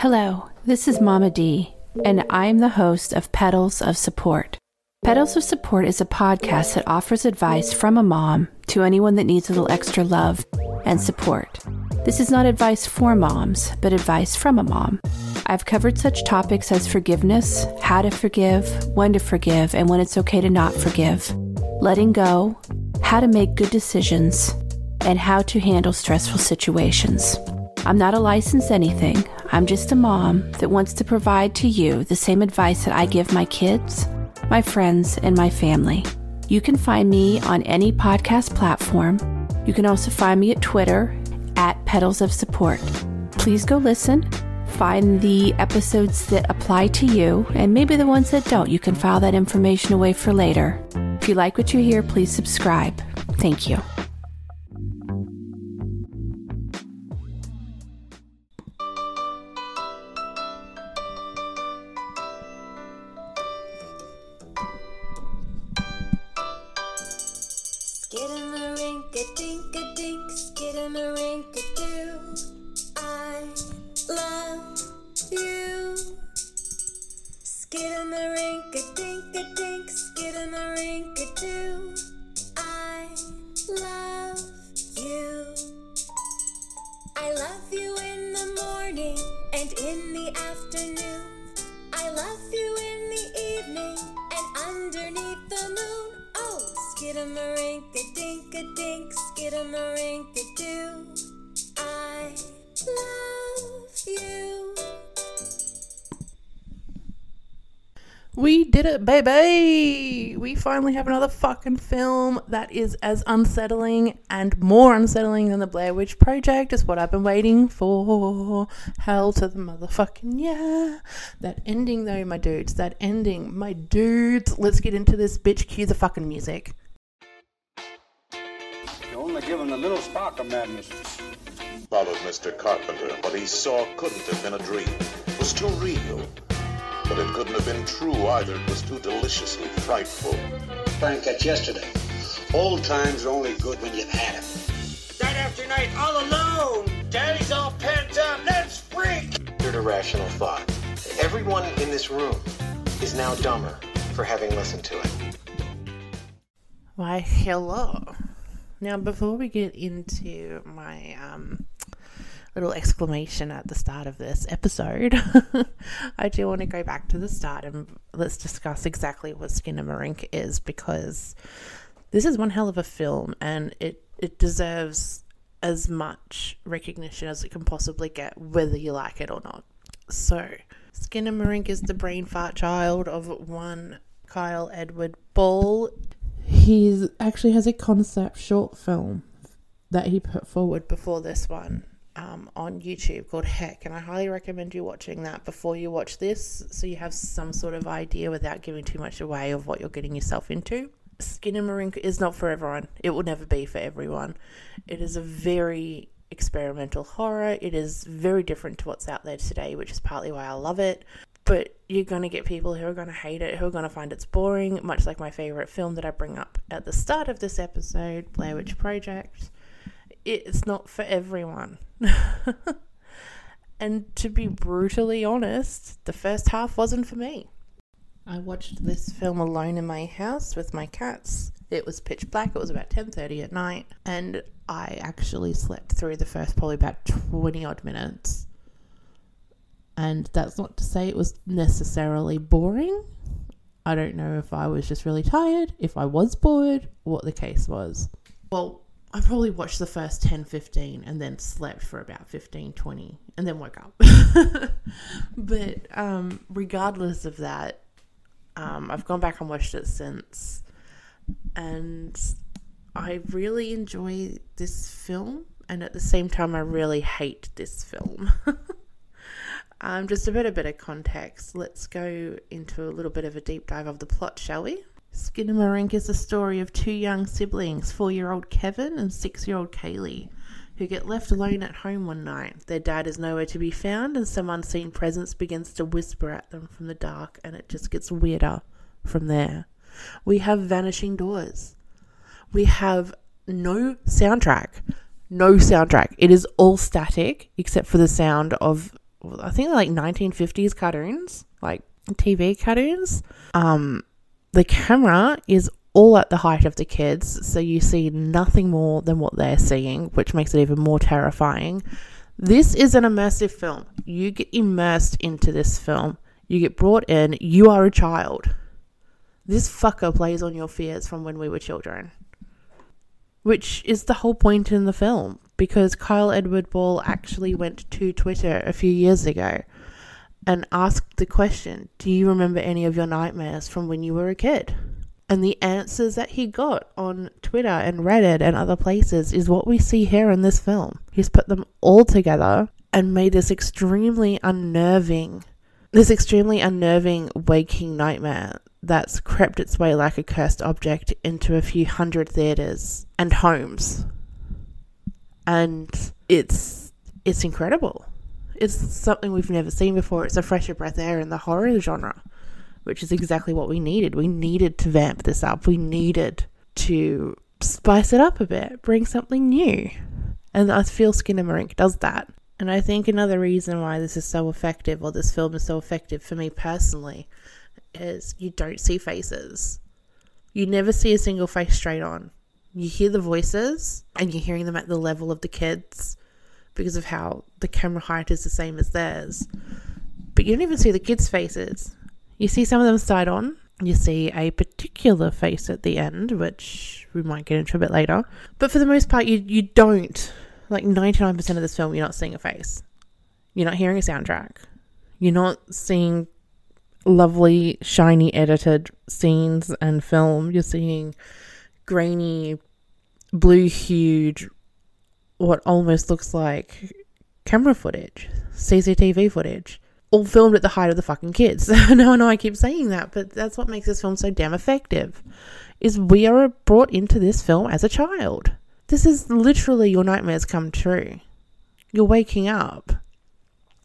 Hello, this is Mama D, and I'm the host of Petals of Support. Petals of Support is a podcast that offers advice from a mom to anyone that needs a little extra love and support. This is not advice for moms, but advice from a mom. I've covered such topics as forgiveness, how to forgive, when to forgive, and when it's okay to not forgive, letting go, how to make good decisions, and how to handle stressful situations. I'm not a licensed anything. I'm just a mom that wants to provide to you the same advice that I give my kids, my friends, and my family. You can find me on any podcast platform. You can also find me at Twitter at Petals of Support. Please go listen, find the episodes that apply to you, and maybe the ones that don't. You can file that information away for later. If you like what you hear, please subscribe. Thank you. It, baby! We finally have another fucking film that is as unsettling and more unsettling than the Blair Witch Project. Is what I've been waiting for. Hell to the motherfucking yeah! That ending, though, my dudes. That ending, my dudes. Let's get into this bitch. Cue the fucking music. You're only given a little spark of madness. Followed Mr. Carpenter. What he saw couldn't have been a dream. It was too real. But it couldn't have been true either. It was too deliciously frightful. Frank, that's yesterday. Old times are only good when you've had 'em. Night after night, all alone. Daddy's all pent up. Let's freak. considered a rational thought. Everyone in this room is now dumber for having listened to it. Why, hello. Now, before we get into my um, little exclamation at the start of this episode, I do want to go back to the start and let's discuss exactly what Skinamarink is because this is one hell of a film and it, it deserves as much recognition as it can possibly get, whether you like it or not. So, Skinamarink is the brain fart child of one Kyle Edward Ball. He actually has a concept short film that he put forward before this one um, on YouTube called Heck, and I highly recommend you watching that before you watch this so you have some sort of idea without giving too much away of what you're getting yourself into. Skinamarink is not for everyone. It will never be for everyone. It is a very experimental horror. It is very different to what's out there today, which is partly why I love it. But you're going to get people who are going to hate it, who are going to find it's boring, much like my favorite film that I bring up at the start of this episode, Blair Witch Project. It's not for everyone. and to be brutally honest, the first half wasn't for me. I watched this film alone in my house with my cats. It was pitch black. It was about 10:30 at night, and I actually slept through the first probably about 20 odd minutes. And that's not to say it was necessarily boring. I don't know if I was just really tired, if I was bored, what the case was. Well, I probably watched the first 10, 15 and then slept for about 15, 20 and then woke up. but um, regardless of that, um, I've gone back and watched it since. And I really enjoy this film. And at the same time, I really hate this film. um, just a bit, a bit of context. Let's go into a little bit of a deep dive of the plot, shall we? Skinamarink is the story of two young siblings, four year old Kevin and six year old Kaylee, who get left alone at home one night. Their dad is nowhere to be found, and some unseen presence begins to whisper at them from the dark, and it just gets weirder from there. We have vanishing doors. We have no soundtrack. No soundtrack. It is all static except for the sound of I think like 1950s cartoons, like TV cartoons. Um, the camera is all at the height of the kids, so you see nothing more than what they're seeing, which makes it even more terrifying. This is an immersive film. You get immersed into this film. You get brought in. You are a child. This fucker plays on your fears from when we were children. Which is the whole point in the film, because Kyle Edward Ball actually went to Twitter a few years ago and asked the question Do you remember any of your nightmares from when you were a kid? And the answers that he got on Twitter and Reddit and other places is what we see here in this film. He's put them all together and made this extremely unnerving, this extremely unnerving waking nightmare that's crept its way like a cursed object into a few hundred theaters and homes. And it's it's incredible. It's something we've never seen before. It's a fresher breath of air in the horror genre which is exactly what we needed. We needed to vamp this up. We needed to spice it up a bit, bring something new. And I feel Skinamarink does that. And I think another reason why this is so effective, or this film is so effective for me personally, is you don't see faces. You never see a single face straight on. You hear the voices, and you're hearing them at the level of the kids because of how the camera height is the same as theirs. But you don't even see the kids' faces. You see some of them side on. You see a particular face at the end, which we might get into a bit later. But for the most part, you, you don't. Like 99% of this film, you're not seeing a face. You're not hearing a soundtrack. You're not seeing lovely, shiny, edited scenes and film. You're seeing grainy, blue hued, what almost looks like camera footage, CCTV footage all filmed at the height of the fucking kids. no, I know I keep saying that, but that's what makes this film so damn effective. Is we are brought into this film as a child. This is literally your nightmares come true. You're waking up.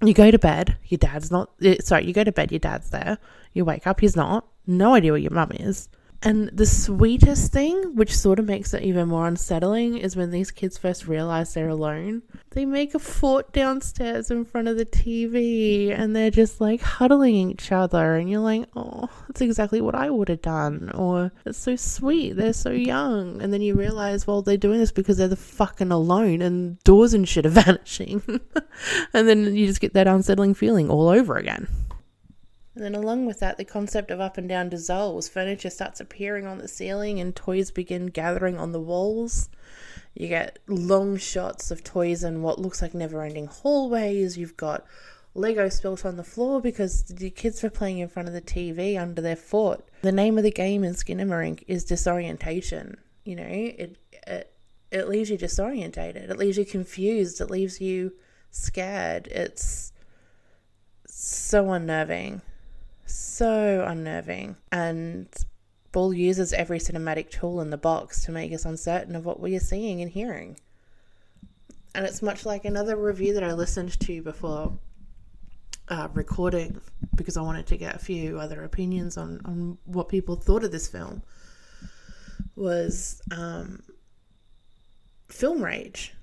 You go to bed. Your dad's not. Eh, sorry, you go to bed. Your dad's there. You wake up. He's not. No idea where your mum is. And the sweetest thing, which sort of makes it even more unsettling, is when these kids first realize they're alone. They make a fort downstairs in front of the TV and they're just like huddling each other. And you're like, oh, that's exactly what I would have done. Or it's so sweet. They're so young. And then you realize, well, they're doing this because they're the fucking alone and doors and shit are vanishing. and then you just get that unsettling feeling all over again. And then, along with that, the concept of up and down dissolves. Furniture starts appearing on the ceiling and toys begin gathering on the walls. You get long shots of toys in what looks like never ending hallways. You've got Lego spilt on the floor because the kids were playing in front of the TV under their fort. The name of the game in Skinamarink is disorientation. You know, it, it, it leaves you disorientated, it leaves you confused, it leaves you scared. It's so unnerving so unnerving. And Ball uses every cinematic tool in the box to make us uncertain of what we are seeing and hearing. And it's much like another review that I listened to before uh, recording because I wanted to get a few other opinions on, on what people thought of this film was um, Film Rage.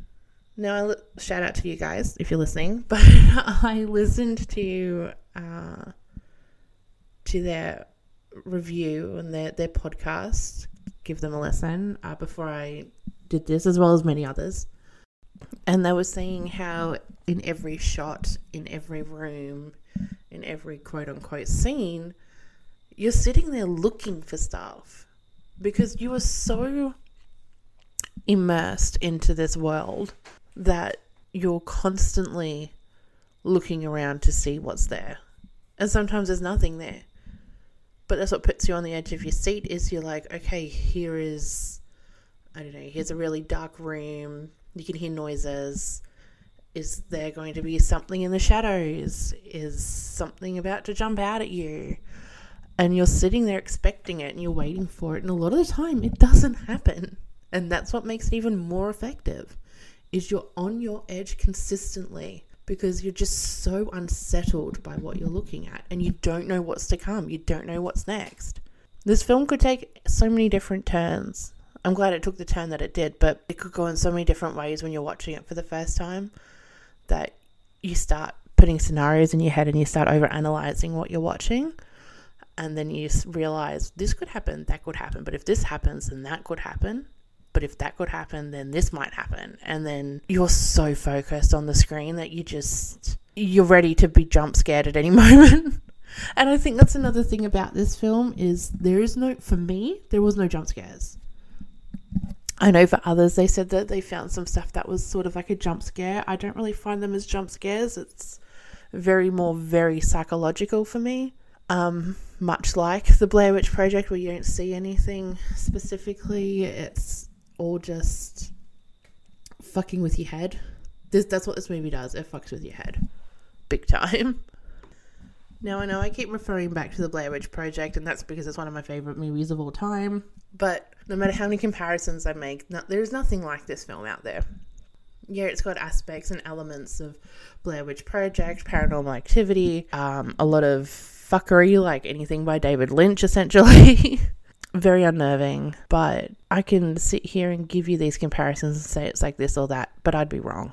Now, shout out to you guys if you're listening, but I listened to uh, to their review and their, their podcast, give them a lesson uh, before I did this, as well as many others. And they were saying how in every shot, in every room, in every quote unquote scene, you're sitting there looking for stuff because you are so immersed into this world that you're constantly looking around to see what's there. And sometimes there's nothing there but that's what puts you on the edge of your seat is you're like okay here is i don't know here's a really dark room. You can hear noises. Is there going to be something in the shadows? Is something about to jump out at you? And you're sitting there expecting it and you're waiting for it. And a lot of the time it doesn't happen. And that's what makes it even more effective is you're on your edge consistently because you're just so unsettled by what you're looking at and you don't know what's to come. You don't know what's next. This film could take so many different turns. I'm glad it took the turn that it did, but it could go in so many different ways when you're watching it for the first time that you start putting scenarios in your head and you start over analyzing what you're watching. And then you realize this could happen, that could happen. But if this happens, then that could happen. But if that could happen, then this might happen. And then you're so focused on the screen that you just, you're ready to be jump scared at any moment. and I think that's another thing about this film is there is no, for me, there was no jump scares. I know for others, they said that they found some stuff that was sort of like a jump scare. I don't really find them as jump scares. It's very more very psychological for me. Um, much like the Blair Witch Project, where you don't see anything specifically, it's all just fucking with your head. This, that's what this movie does. It fucks with your head, big time. Now I know I keep referring back to the Blair Witch Project, and that's because it's one of my favorite movies of all time. But no matter how many comparisons I make, no, there's nothing like this film out there. Yeah, it's got aspects and elements of Blair Witch Project, Paranormal Activity, um, a lot of fuckery, like anything by David Lynch, essentially. Very unnerving, but I can sit here and give you these comparisons and say it's like this or that, but I'd be wrong.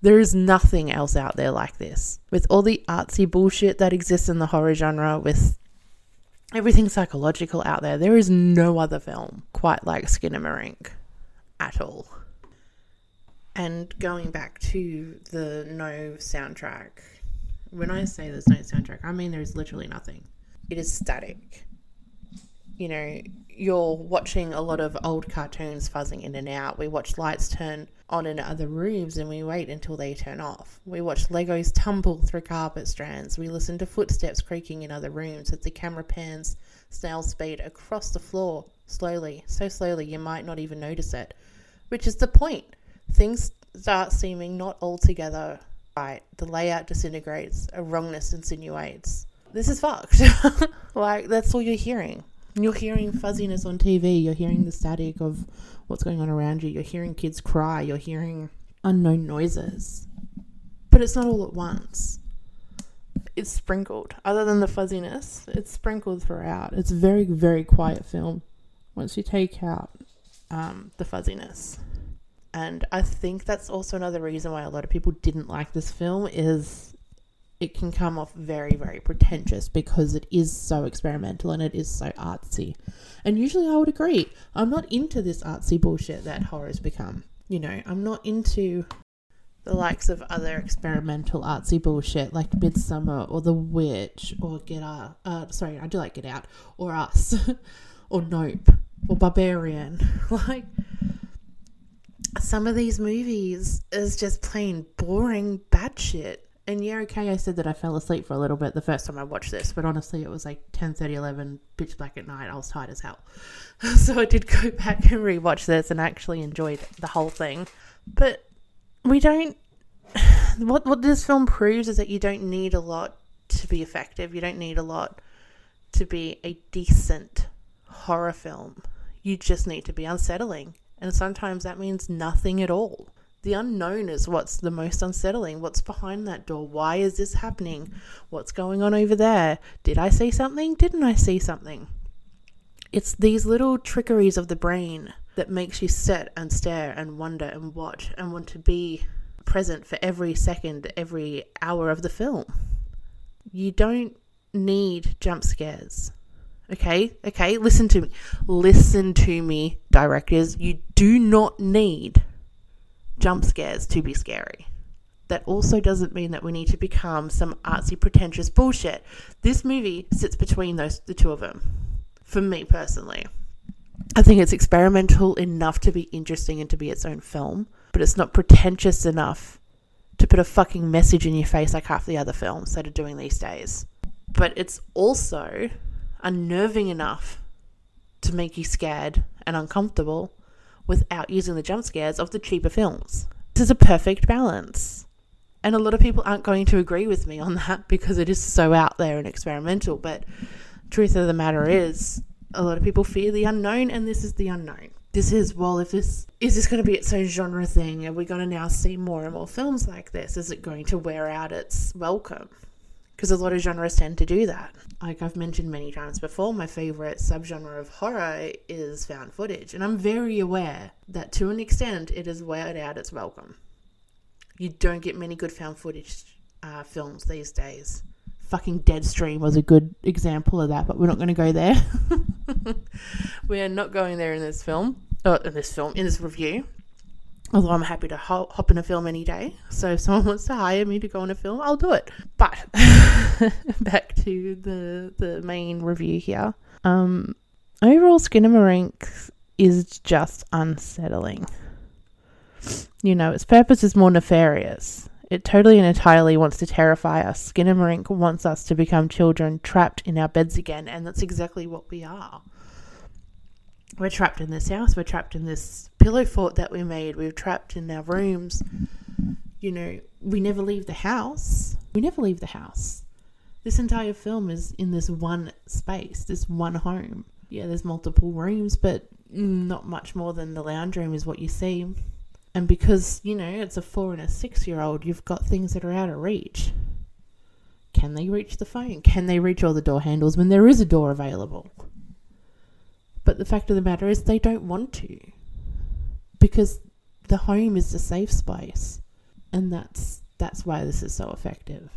There is nothing else out there like this. With all the artsy bullshit that exists in the horror genre, with everything psychological out there, there is no other film quite like Skinamarink at all. And going back to the no soundtrack, when I say there's no soundtrack, I mean there's literally nothing. It is static. You know, you're watching a lot of old cartoons fuzzing in and out. We watch lights turn on in other rooms and we wait until they turn off. We watch Legos tumble through carpet strands. We listen to footsteps creaking in other rooms as the camera pans snail speed across the floor slowly, so slowly you might not even notice it. Which is the point. Things start seeming not altogether right. The layout disintegrates, a wrongness insinuates. This is fucked. like, that's all you're hearing. You're hearing fuzziness on TV. You're hearing the static of what's going on around you. You're hearing kids cry. You're hearing unknown noises. But it's not all at once. It's sprinkled. Other than the fuzziness, it's sprinkled throughout. It's a very, very quiet film once you take out um, the fuzziness. And I think that's also another reason why a lot of people didn't like this film is it can come off very, very pretentious because it is so experimental and it is so artsy. And usually I would agree. I'm not into this artsy bullshit that horror's become. You know, I'm not into the likes of other experimental artsy bullshit like Midsommar or The Witch or Get Out. Uh, sorry, I do like Get Out or Us or Nope or Barbarian. like, some of these movies is just plain boring bad shit. And yeah, okay, I said that I fell asleep for a little bit the first time I watched this, but honestly, it was like 10 30, 11, pitch black at night. I was tired as hell. So I did go back and rewatch this and actually enjoyed the whole thing. But we don't. What, what this film proves is that you don't need a lot to be effective. You don't need a lot to be a decent horror film. You just need to be unsettling. And sometimes that means nothing at all. The unknown is what's the most unsettling. What's behind that door? Why is this happening? What's going on over there? Did I see something? Didn't I see something? It's these little trickeries of the brain that makes you sit and stare and wonder and watch and want to be present for every second, every hour of the film. You don't need jump scares. Okay, okay, listen to me. Listen to me, directors. You do not need jump scares to be scary. That also doesn't mean that we need to become some artsy, pretentious bullshit. This movie sits between those the two of them. For me personally, I think it's experimental enough to be interesting and to be its own film, but it's not pretentious enough to put a fucking message in your face like half the other films that are doing these days. But it's also unnerving enough to make you scared and uncomfortable without using the jump scares of the cheaper films. This is a perfect balance. And a lot of people aren't going to agree with me on that because it is so out there and experimental. But truth of the matter is, a lot of people fear the unknown, and this is the unknown. This is, well, if this is this going to be its own genre thing? Are we going to now see more and more films like this? Is it going to wear out its welcome? Because a lot of genres tend to do that. Like I've mentioned many times before, my favorite subgenre of horror is found footage, and I'm very aware that to an extent it has weared out its welcome. You don't get many good found footage uh, films these days. Fucking Deadstream was a good example of that, but we're not going to go there. we're not going there in this film, or in this film, in this review. Although I'm happy to ho- hop in a film any day. So if someone wants to hire me to go on a film, I'll do it. But back to the the main review here. Um, overall, Skinamarink is just unsettling. You know, its purpose is more nefarious. It totally and entirely wants to terrify us. Skinamarink wants us to become children trapped in our beds again, and that's exactly what we are. We're trapped in this house, we're trapped in this pillow fort that we made, we're trapped in our rooms. You know, we never leave the house. We never leave the house. This entire film is in this one space, this one home. Yeah, there's multiple rooms, but not much more than the lounge room is what you see. And because, you know, it's a four and a six year old, you've got things that are out of reach. Can they reach the phone? Can they reach all the door handles when there is a door available? But the fact of the matter is, they don't want to. Because the home is the safe space. And that's that's why this is so effective.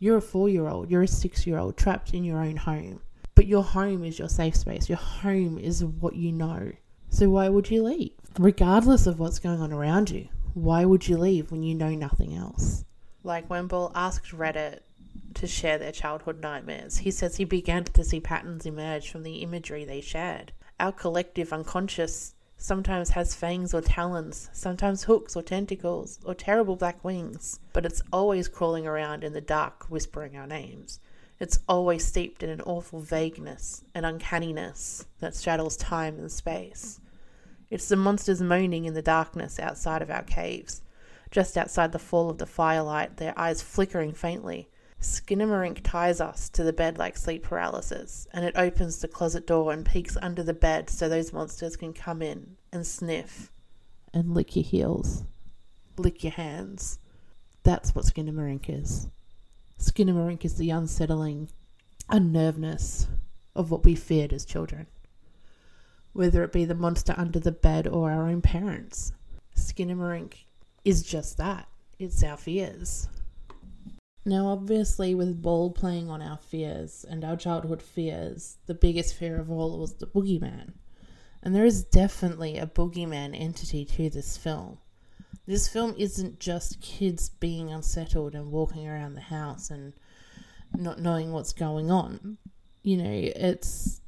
You're a four year old, you're a six year old trapped in your own home. But your home is your safe space. Your home is what you know. So why would you leave? Regardless of what's going on around you, why would you leave when you know nothing else? Like when Ball asked Reddit to share their childhood nightmares, he says he began to see patterns emerge from the imagery they shared. Our collective unconscious sometimes has fangs or talons, sometimes hooks or tentacles, or terrible black wings, but it's always crawling around in the dark, whispering our names. It's always steeped in an awful vagueness and uncanniness that straddles time and space. It's the monsters moaning in the darkness outside of our caves, just outside the fall of the firelight, their eyes flickering faintly. Skinamarink ties us to the bed like sleep paralysis, and it opens the closet door and peeks under the bed so those monsters can come in and sniff and lick your heels, lick your hands. That's what Skinamarink is. Skinamarink is the unsettling unnervedness of what we feared as children. Whether it be the monster under the bed or our own parents, Skinamarink is just that. It's our fears. Now, obviously, with Ball playing on our fears and our childhood fears, the biggest fear of all was the boogeyman. And there is definitely a boogeyman entity to this film. This film isn't just kids being unsettled and walking around the house and not knowing what's going on. You know, it's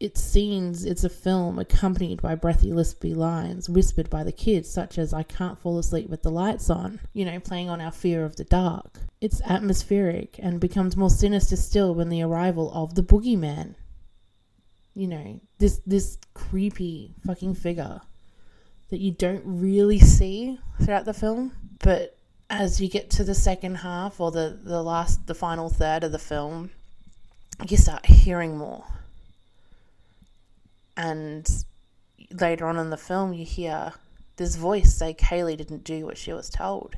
it's scenes, it's a film accompanied by breathy, lispy lines whispered by the kids, such as I can't fall asleep with the lights on, you know, playing on our fear of the dark. It's atmospheric and becomes more sinister still when the arrival of the boogeyman. You know, this this creepy fucking figure that you don't really see throughout the film, but as you get to the second half or the, the last the final third of the film, you start hearing more and later on in the film, you hear this voice say Kaylee didn't do what she was told.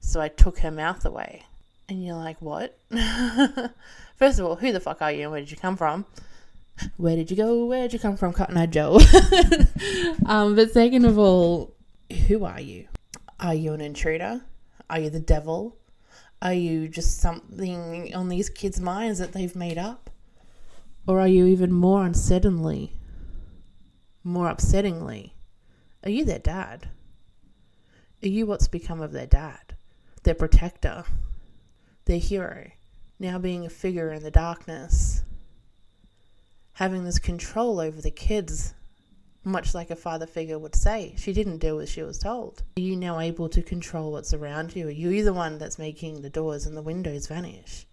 So I took her mouth away. And you're like, what? First of all, who the fuck are you and where did you come from? Where did you go? Where did you come from, Cotton Eye Joe? um, but second of all, who are you? Are you an intruder? Are you the devil? Are you just something on these kids' minds that they've made up? Or are you even more unsettlingly, more upsettingly? Are you their dad? Are you what's become of their dad, their protector, their hero, now being a figure in the darkness, having this control over the kids, much like a father figure would say? She didn't do as she was told. Are you now able to control what's around you? Are you the one that's making the doors and the windows vanish?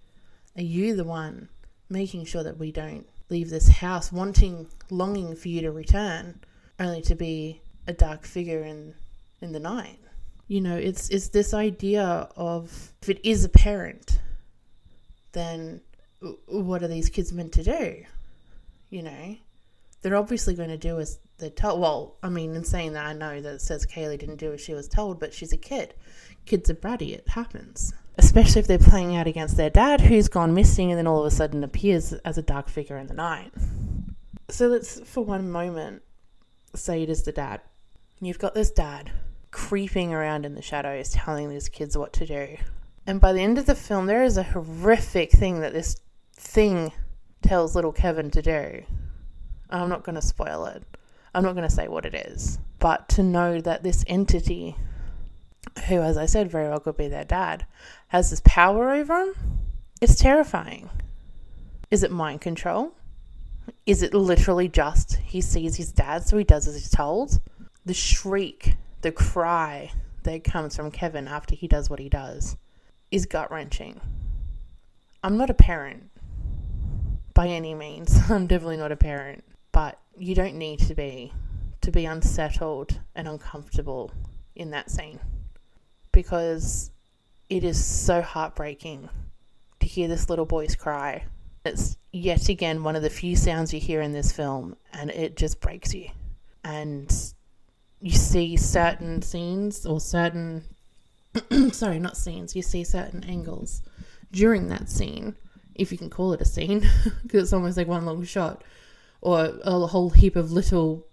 Are you the one making sure that we don't leave this house wanting, longing for you to return, only to be a dark figure in, in the night. You know, it's it's this idea of if it is a parent, then what are these kids meant to do? You know, they're obviously going to do as they're told. Well, I mean, in saying that, I know that it says Kaylee didn't do as she was told, but she's a kid. Kids are bratty. It happens especially if they're playing out against their dad who's gone missing and then all of a sudden appears as a dark figure in the night. So let's, for one moment, say it is the dad. You've got this dad creeping around in the shadows, telling these kids what to do. And by the end of the film, there is a horrific thing that this thing tells little Kevin to do. I'm not going to spoil it. I'm not going to say what it is. But to know that this entity, who, as I said, very well could be their dad, has this power over him, it's terrifying. Is it mind control? Is it literally just he sees his dad, so he does as he's told? The shriek, the cry that comes from Kevin after he does what he does is gut wrenching. I'm not a parent by any means. I'm definitely not a parent, but you don't need to be to be unsettled and uncomfortable in that scene because it is so heartbreaking to hear this little boy's cry. It's yet again one of the few sounds you hear in this film, and it just breaks you. And you see certain scenes or certain sorry, not scenes, you see certain angles during that scene, if you can call it a scene, because it's almost like one long shot, or a whole heap of little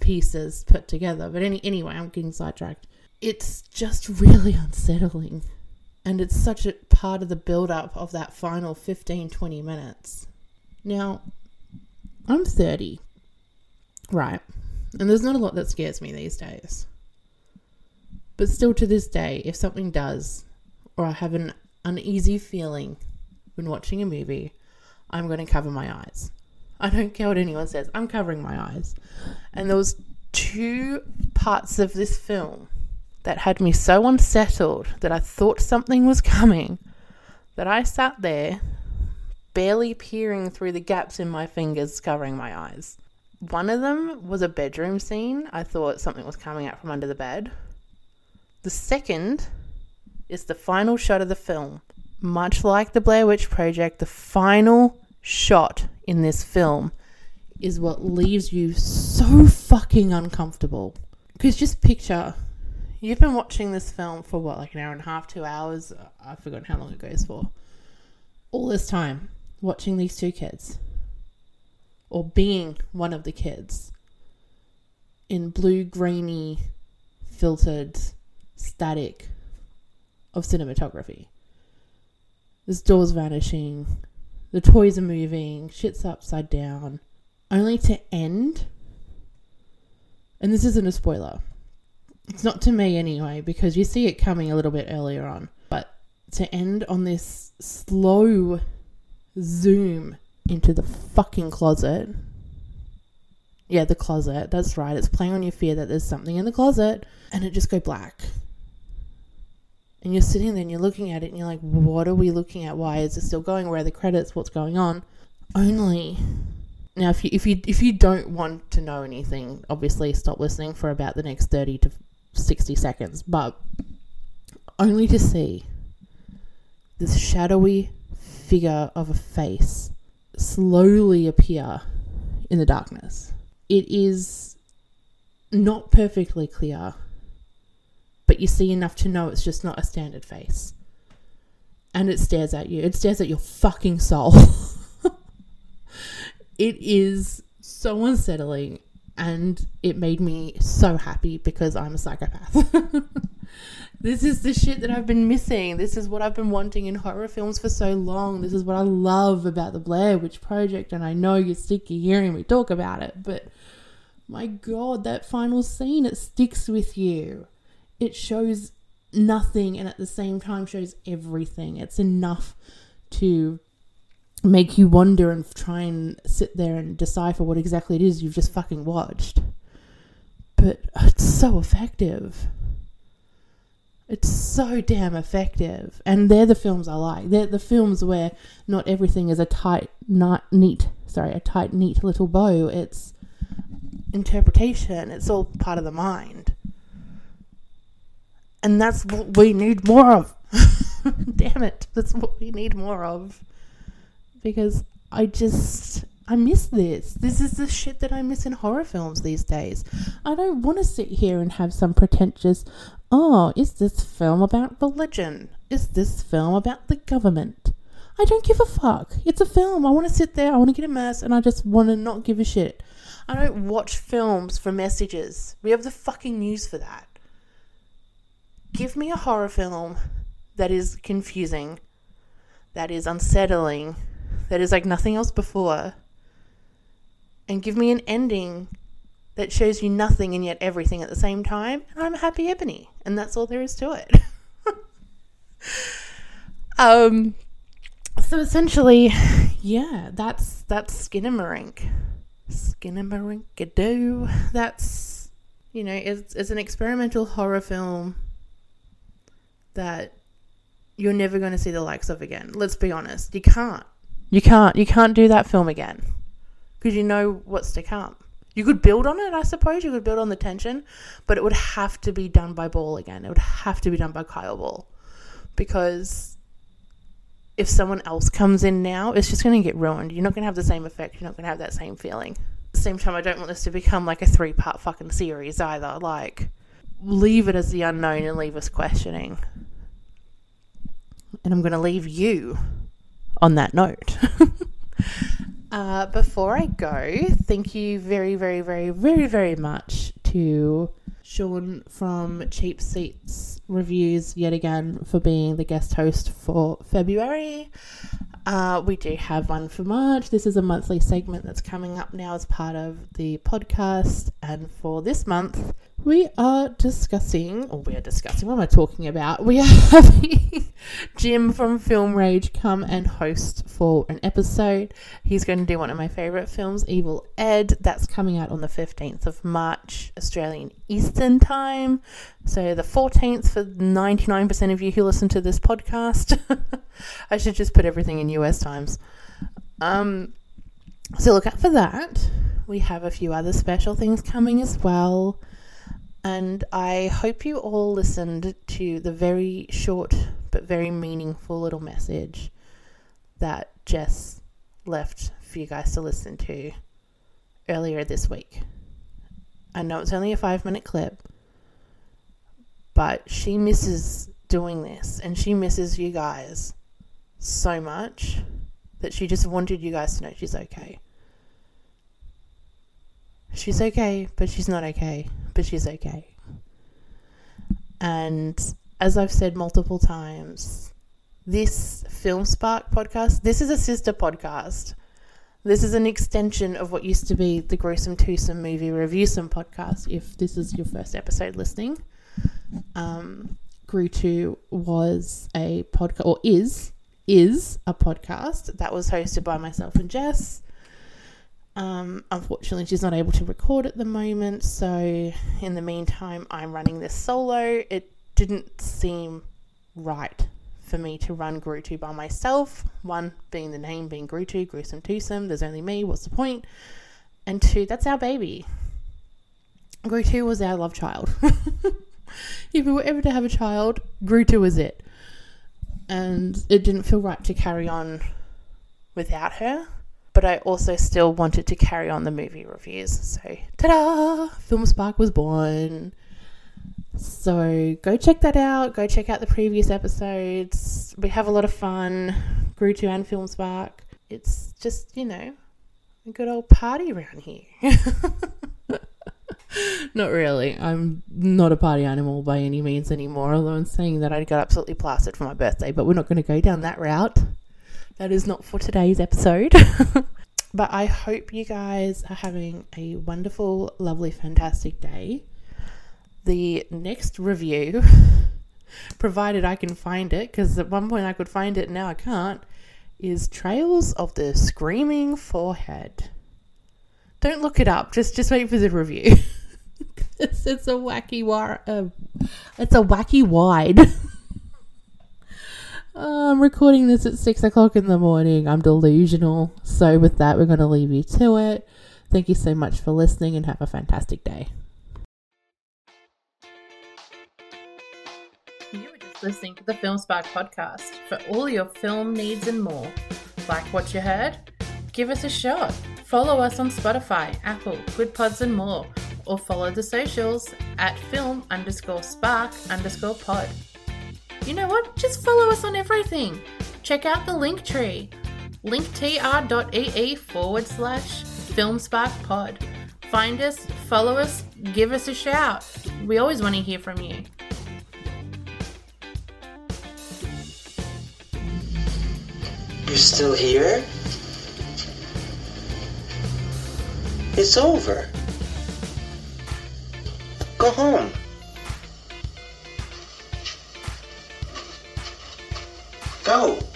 pieces put together. But any anyway, I'm getting sidetracked. It's just really unsettling. And it's such a part of the build up of that final 15 20 minutes. Now, I'm 30, right? And there's not a lot that scares me these days. But still, to this day, if something does, or I have an uneasy feeling when watching a movie, I'm going to cover my eyes. I don't care what anyone says, I'm covering my eyes. And there was two parts of this film that had me so unsettled that I thought something was coming that I sat there barely peering through the gaps in my fingers covering my eyes. One of them was a bedroom scene. I thought something was coming out from under the bed. The second is the final shot of the film. Much like the Blair Witch Project, the final shot in this film is what leaves you so fucking uncomfortable. Because just picture you've been watching this film for what, like an hour and a half, two hours? I've forgotten how long it goes for. All this time watching these two kids, or being one of the kids, in blue, greeny, filtered static of cinematography. This door's vanishing, the toys are moving, shit's upside down, only to end. And this isn't a spoiler. It's not to me anyway, because you see it coming a little bit earlier on. But to end on this slow zoom into the fucking closet. Yeah, the closet. That's right. It's playing on your fear that there's something in the closet and it just go black and you're sitting there and you're looking at it and you're like, what are we looking at? Why is it still going? Where are the credits? What's going on? Only now, if you if you if you don't want to know anything, obviously stop listening for about the next thirty to sixty seconds. But only to see this shadowy figure of a face slowly appear in the darkness. It is not perfectly clear but you see enough to know it's just not a standard face. And it stares at you. It stares at your fucking soul. it is so unsettling and it made me so happy because I'm a psychopath. this is the shit that I've been missing. This is what I've been wanting in horror films for so long. This is what I love about the Blair Witch Project, and I know you're sick of hearing me talk about it, but my god, that final scene, it sticks with you it shows nothing and at the same time shows everything. It's enough to make you wonder and try and sit there and decipher what exactly it is you've just fucking watched. But it's so effective. It's so damn effective. And they're the films I like. They're the films where not everything is a tight, not neat, sorry, a tight, neat little bow. It's interpretation. It's all part of the mind. And that's what we need more of. Damn it. That's what we need more of. Because I just. I miss this. This is the shit that I miss in horror films these days. I don't want to sit here and have some pretentious, oh, is this film about religion? Is this film about the government? I don't give a fuck. It's a film. I want to sit there, I want to get immersed, and I just want to not give a shit. I don't watch films for messages. We have the fucking news for that. give me a horror film that is confusing, that is unsettling, that is like nothing else before, and give me an ending that shows you nothing and yet everything at the same time, and I'm happy Ebony, and that's all there is to it. um, so essentially, yeah, that's that's Skinamarink, Skinnamarink-a-doo. That's you know, it's it's an experimental horror film that you're never going to see the likes of again. Let's be honest, you can't. You can't. You can't do that film again because you know what's to come. You could build on it, I suppose. You could build on the tension, but it would have to be done by Ball again. It would have to be done by Kyle Ball because if someone else comes in now, it's just going to get ruined. You're not going to have the same effect. You're not going to have that same feeling. At the same time, I don't want this to become like a three part fucking series either. Like, leave it as the unknown and leave us questioning. And I'm going to leave you on that note. uh, before I go, thank you very, very, very, very, very much to Sean from Cheap Seats Reviews yet again for being the guest host for February. Uh, we do have one for March. This is a monthly segment that's coming up now as part of the podcast. And for this month, we are discussing, or we are discussing, what am I talking about? We are having Jim from Film Rage come and host for an episode. He's going to do one of my favourite films, Evil Ed. That's coming out on the 15th of March, Australian Eastern Time. So the 14th for 99% of you who listen to this podcast. I should just put everything in US times. Um, so look out for that. We have a few other special things coming as well. And I hope you all listened to the very short but very meaningful little message that Jess left for you guys to listen to earlier this week. I know it's only a five minute clip, but she misses doing this and she misses you guys so much that she just wanted you guys to know she's okay. She's okay, but she's not okay, but she's okay. And as I've said multiple times, this Film Spark podcast, this is a sister podcast. This is an extension of what used to be the Gruesome Twosome Movie Review Some podcast, if this is your first episode listening. Um, Grew 2 was a podcast, or is, is a podcast that was hosted by myself and Jess. Um, unfortunately, she's not able to record at the moment, so in the meantime, I'm running this solo. It didn't seem right for me to run Grutu by myself. One being the name being Grutu, gruesome twosome. There's only me. What's the point? And two, that's our baby. Grutu was our love child. if we were ever to have a child, Grutu was it. And it didn't feel right to carry on without her but I also still wanted to carry on the movie reviews. So, ta da! Film Spark was born. So, go check that out. Go check out the previous episodes. We have a lot of fun. Grew to and Film Spark. It's just, you know, a good old party around here. not really. I'm not a party animal by any means anymore, although I'm saying that I got absolutely plastered for my birthday, but we're not going to go down that route. That is not for today's episode. but I hope you guys are having a wonderful, lovely, fantastic day. The next review, provided I can find it, because at one point I could find it, now I can't, is Trails of the Screaming Forehead. Don't look it up. Just just wait for the review. it's, it's a wacky wire. Uh, it's a wacky wide. I'm recording this at six o'clock in the morning. I'm delusional. So, with that, we're going to leave you to it. Thank you so much for listening and have a fantastic day. You were just listening to the Film Spark podcast for all your film needs and more. Like what you heard? Give us a shot. Follow us on Spotify, Apple, Good Pods, and more. Or follow the socials at film underscore spark underscore pod you know what? Just follow us on everything. Check out the Linktree linktr.ee forward slash filmsparkpod. Find us, follow us, give us a shout. We always want to hear from you. You're still here? It's over. Go home. Go.